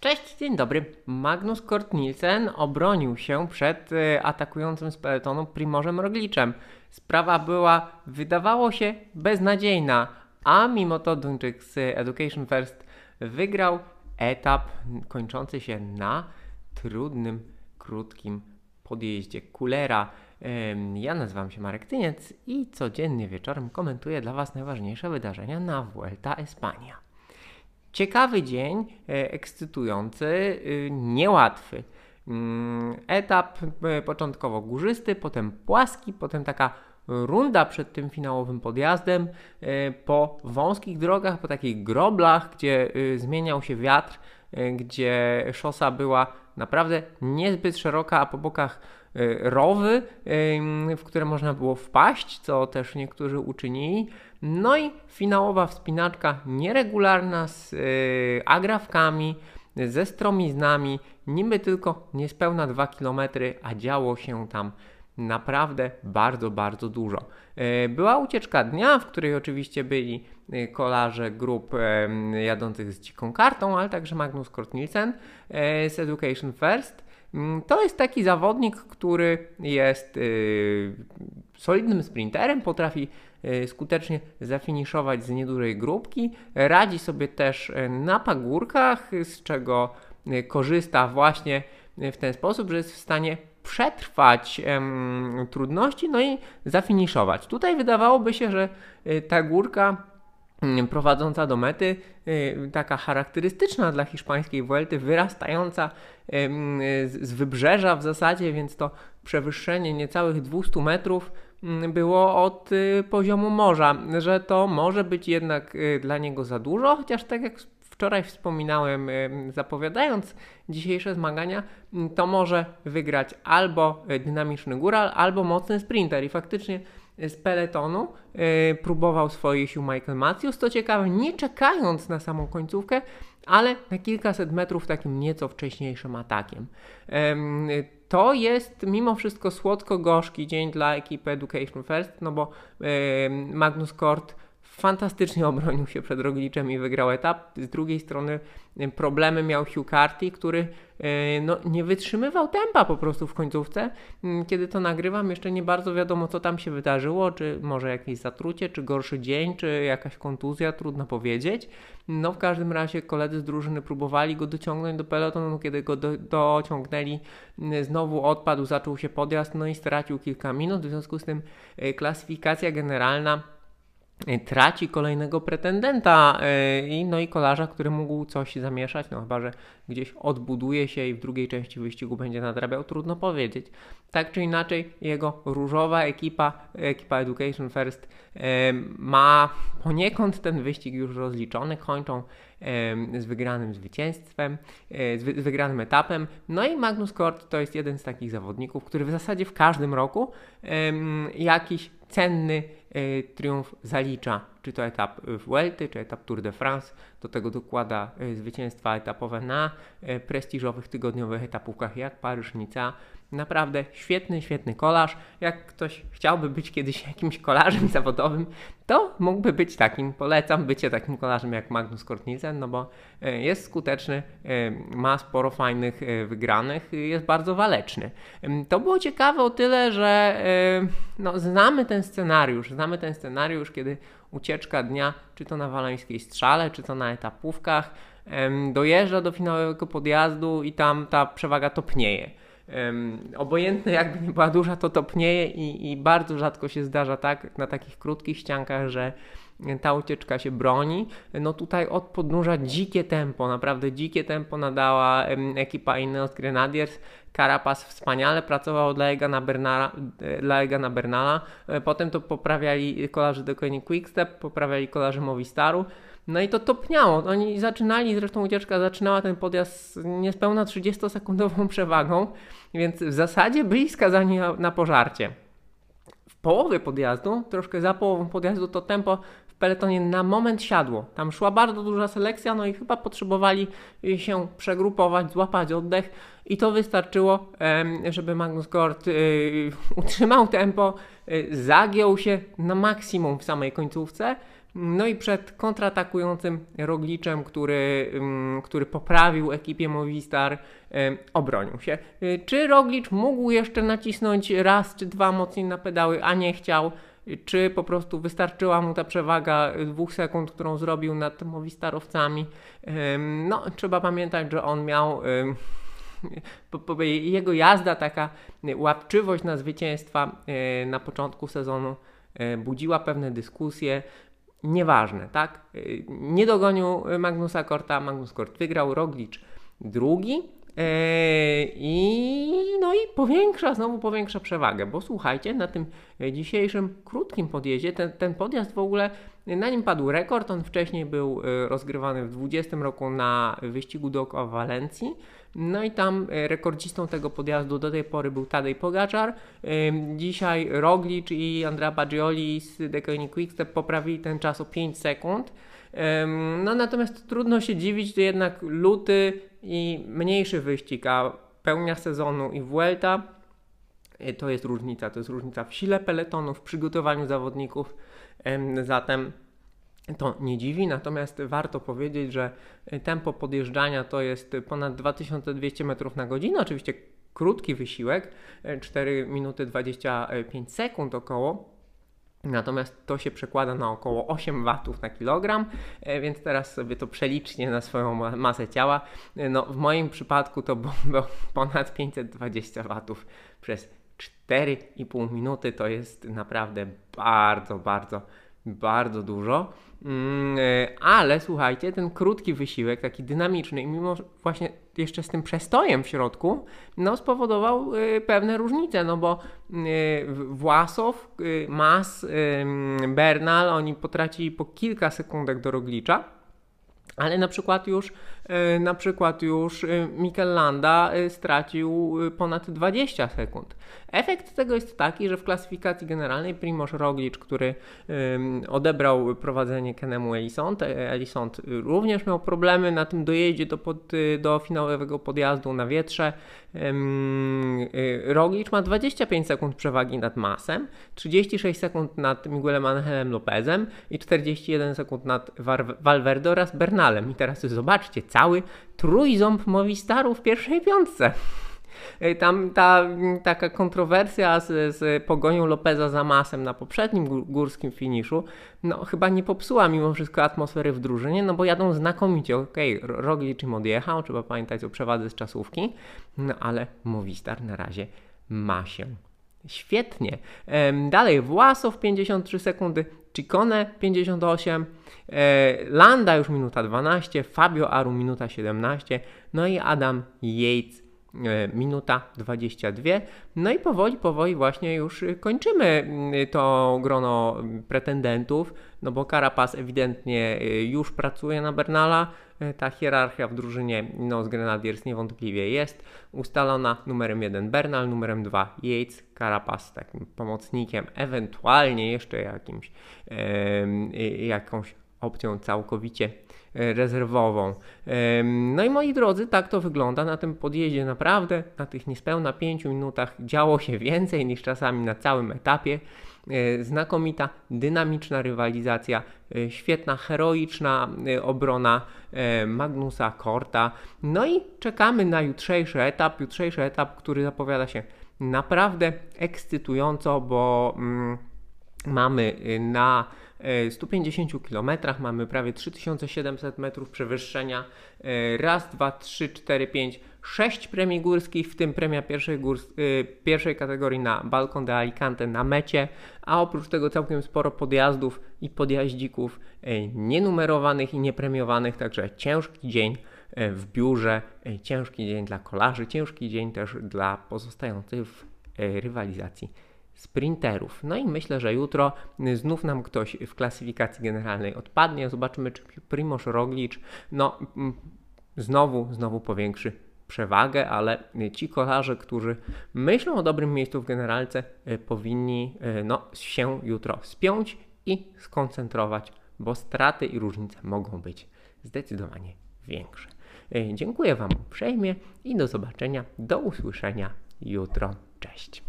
Cześć, dzień dobry. Magnus Kort Nielsen obronił się przed y, atakującym z peletonu Primożem Rogliczem. Sprawa była, wydawało się, beznadziejna, a mimo to Duńczyk z Education First wygrał etap kończący się na trudnym, krótkim podjeździe Kulera. Ja nazywam się Marek Tyniec i codziennie wieczorem komentuję dla Was najważniejsze wydarzenia na Vuelta Espania. Ciekawy dzień, e, ekscytujący, y, niełatwy. Mm, etap e, początkowo górzysty, potem płaski, potem taka runda przed tym finałowym podjazdem e, po wąskich drogach, po takich groblach, gdzie y, zmieniał się wiatr, gdzie szosa była naprawdę niezbyt szeroka, a po bokach rowy, w które można było wpaść, co też niektórzy uczynili. No i finałowa wspinaczka nieregularna z yy, agrafkami, ze stromiznami, niby tylko niespełna 2 km, a działo się tam naprawdę bardzo, bardzo dużo. Była ucieczka dnia, w której oczywiście byli kolarze grup jadących z dziką kartą, ale także Magnus Kort Nielsen z Education First. Mm, to jest taki zawodnik, który jest yy, solidnym sprinterem, potrafi yy, skutecznie zafiniszować z niedużej grupki, radzi sobie też yy, na pagórkach, z czego korzysta właśnie w ten sposób, że jest w stanie przetrwać trudności, no i zafiniszować. Tutaj wydawałoby się, że ta górka prowadząca do mety, y, taka charakterystyczna dla hiszpańskiej Vuelty, wyrastająca z wybrzeża w zasadzie, więc to przewyższenie niecałych 200 metrów mm, było od y, poziomu morza, że to może być jednak y, dla niego za dużo, chociaż tak jak wczoraj wspominałem, zapowiadając dzisiejsze zmagania, to może wygrać albo dynamiczny góral, albo mocny sprinter. I faktycznie z peletonu yy, próbował swoich sił Michael Matthews. To ciekawe, nie czekając na samą końcówkę, ale na kilkaset metrów takim nieco wcześniejszym atakiem. To jest mimo wszystko słodko-gorzki dzień dla ekipy Education First, no bo Magnus Kort fantastycznie obronił się przed Rogliczem i wygrał etap. Z drugiej strony y, problemy miał Hugh Carty, który y, no, nie wytrzymywał tempa po prostu w końcówce. Mm, kiedy to nagrywam, jeszcze nie bardzo wiadomo, co tam się wydarzyło, czy może jakieś zatrucie, czy gorszy dzień, czy jakaś kontuzja, trudno powiedzieć. No w każdym razie koledzy z drużyny próbowali go dociągnąć do pelotonu, kiedy go do, dociągnęli, y, znowu odpadł, zaczął się podjazd, no i stracił kilka minut, w związku z tym klasyfikacja generalna traci kolejnego pretendenta e, i no i kolarza, który mógł coś zamieszać, no chyba, że gdzieś odbuduje się i w drugiej części wyścigu będzie nadrabiał, trudno powiedzieć. Tak czy inaczej, jego różowa ekipa, ekipa Education First e, ma poniekąd ten wyścig już rozliczony, kończą z wygranym zwycięstwem, z wygranym etapem. No i Magnus Kort to jest jeden z takich zawodników, który w zasadzie w każdym roku jakiś cenny triumf zalicza, czy to etap Vuelty, czy etap Tour de France. Do tego dokłada e, zwycięstwa etapowe na e, prestiżowych tygodniowych etapówkach jak Paryż-Nica. Naprawdę świetny, świetny kolarz. Jak ktoś chciałby być kiedyś jakimś kolarzem zawodowym, to mógłby być takim. Polecam bycie takim kolarzem jak Magnus Kortnizen, no bo jest skuteczny, ma sporo fajnych wygranych, jest bardzo waleczny. To było ciekawe o tyle, że no, znamy ten scenariusz, znamy ten scenariusz, kiedy ucieczka dnia, czy to na walańskiej strzale, czy to na etapówkach, dojeżdża do finałowego podjazdu i tam ta przewaga topnieje. Obojętne jakby nie była duża, to topnieje i, i bardzo rzadko się zdarza tak na takich krótkich ściankach, że ta ucieczka się broni. No tutaj od podnóża dzikie tempo, naprawdę dzikie tempo nadała ekipa Ineos Grenadiers. Carapaz wspaniale pracował dla Egana Bernala, Bernala. Potem to poprawiali kolarze do Quickstep, poprawiali kolarze Movistaru. No i to topniało. Oni zaczynali, zresztą ucieczka zaczynała ten podjazd z niespełna 30-sekundową przewagą, więc w zasadzie byli skazani na, na pożarcie. W połowie podjazdu, troszkę za połową podjazdu, to tempo peletonie na moment siadło. Tam szła bardzo duża selekcja, no i chyba potrzebowali się przegrupować, złapać oddech i to wystarczyło, żeby Magnus Kort y, utrzymał tempo, y, zagiął się na maksimum w samej końcówce. No i przed kontratakującym Rogliczem, który, który poprawił ekipie Movistar, obronił się. Czy Roglicz mógł jeszcze nacisnąć raz czy dwa mocniej na pedały, a nie chciał? Czy po prostu wystarczyła mu ta przewaga dwóch sekund, którą zrobił nad Movistarowcami. No, trzeba pamiętać, że on miał jego jazda, taka łapczywość na zwycięstwa e, na początku sezonu e, budziła pewne dyskusje. Nieważne, tak? E, nie dogonił Magnusa Korta, Magnus Kort wygrał, Roglicz drugi, i i powiększa, znowu powiększa przewagę, bo słuchajcie, na tym dzisiejszym krótkim podjeździe, ten, ten podjazd w ogóle, na nim padł rekord, on wcześniej był rozgrywany w 20 roku na wyścigu dookoła Walencji, no i tam e, rekordzistą tego podjazdu do tej pory był Tadej Pogaczar. Dzisiaj Roglic i Andrea Baggioli z Deconi Quickstep poprawili ten czas o 5 sekund. No natomiast trudno się dziwić, że jednak luty i mniejszy wyścig, a pełnia sezonu i Vuelta e, to jest różnica. To jest różnica w sile peletonu, w przygotowaniu zawodników. Zatem to nie dziwi, natomiast warto powiedzieć, że tempo podjeżdżania to jest ponad 2200 metrów na godzinę. Oczywiście krótki wysiłek, 4 minuty 25 sekund około. Natomiast to się przekłada na około 8 watów na kilogram, e, więc teraz sobie to przelicznie na swoją masę ciała. E, no, w moim przypadku to było ponad 520 watów przez 4,5 minuty. To jest naprawdę bardzo, bardzo, bardzo dużo. Mm, e, ale słuchajcie, ten krótki wysiłek, taki dynamiczny, mimo właśnie jeszcze z tym przestojem w środku, no spowodował e, pewne różnice, no bo e, Własow, Mas, Bernal, oni potracili po kilka sekundek do Roglicza, ale na przykład już, na przykład już e, Mikel Landa e, stracił ponad 20 sekund. Efekt tego jest taki, że w klasyfikacji generalnej Primoz Roglic, który odebrał prowadzenie Kenemu Elisont, Elisont również miał problemy na tym dojeździe do, pod, do finałowego podjazdu na wietrze. Roglic ma 25 sekund przewagi nad Masem, 36 sekund nad Miguelem Angelem Lopezem i 41 sekund nad Valverde oraz Bernalem. I teraz zobaczcie, cały trójząb Movistaru w pierwszej piątce. E, tam ta taka kontrowersja z, z pogonią Lopeza za masem na poprzednim górskim finiszu, no chyba nie popsuła mimo wszystko atmosfery w drużynie, no bo jadą znakomicie. Okej, okay, Roglic im odjechał, trzeba pamiętać o przewadze z czasówki, no ale Movistar na razie ma się Świetnie. Dalej, Własow 53 sekundy, Ciccone 58, e, Landa już minuta 12, Fabio Aru minuta 17, no i Adam Yates minuta 22. No i powoli, powoli właśnie już kończymy mm, to grono pretendentów, no bo Carapaz ewidentnie e, już pracuje na Bernala, E, ta hierarchia w drużynie no, z Grenadiers niewątpliwie jest ustalona. Numerem 1 Bernal, numerem 2 Yates, Carapaz takim pomocnikiem, ewentualnie jeszcze jakimś, e, jakąś opcją całkowicie e, rezerwową. No i moi drodzy, tak to wygląda na tym podjeździe. Naprawdę na tych niespełna 5 minutach działo się więcej niż czasami na całym etapie. E, znakomita, dynamiczna rywalizacja, e, świetna, heroiczna e, obrona Magnusa Korta. No i czekamy na jutrzejszy etap, jutrzejszy etap, który zapowiada się naprawdę ekscytująco, bo mm, mamy na 150 km mamy prawie 3700 metrów przewyższenia. Raz, dwa, trzy, cztery, pięć, sześć premii górskich, w tym premia pierwszej, górs y, pierwszej kategorii na Balkon de Alicante na mecie, a oprócz tego całkiem sporo podjazdów i podjaździków nienumerowanych i niepremiowanych, także ciężki dzień w biurze, ciężki dzień dla kolarzy, ciężki dzień też dla pozostających w rywalizacji sprinterów. No i myślę, że jutro znów nam ktoś w klasyfikacji generalnej odpadnie. Zobaczymy, czy Primoz Roglic no, znowu, znowu powiększy przewagę, ale ci kolarze, którzy myślą o dobrym miejscu w generalce, e, powinni e, no, się jutro spiąć i skoncentrować, bo straty i różnice mogą być zdecydowanie większe. Dziękuję Wam uprzejmie i do zobaczenia, do usłyszenia jutro. Cześć.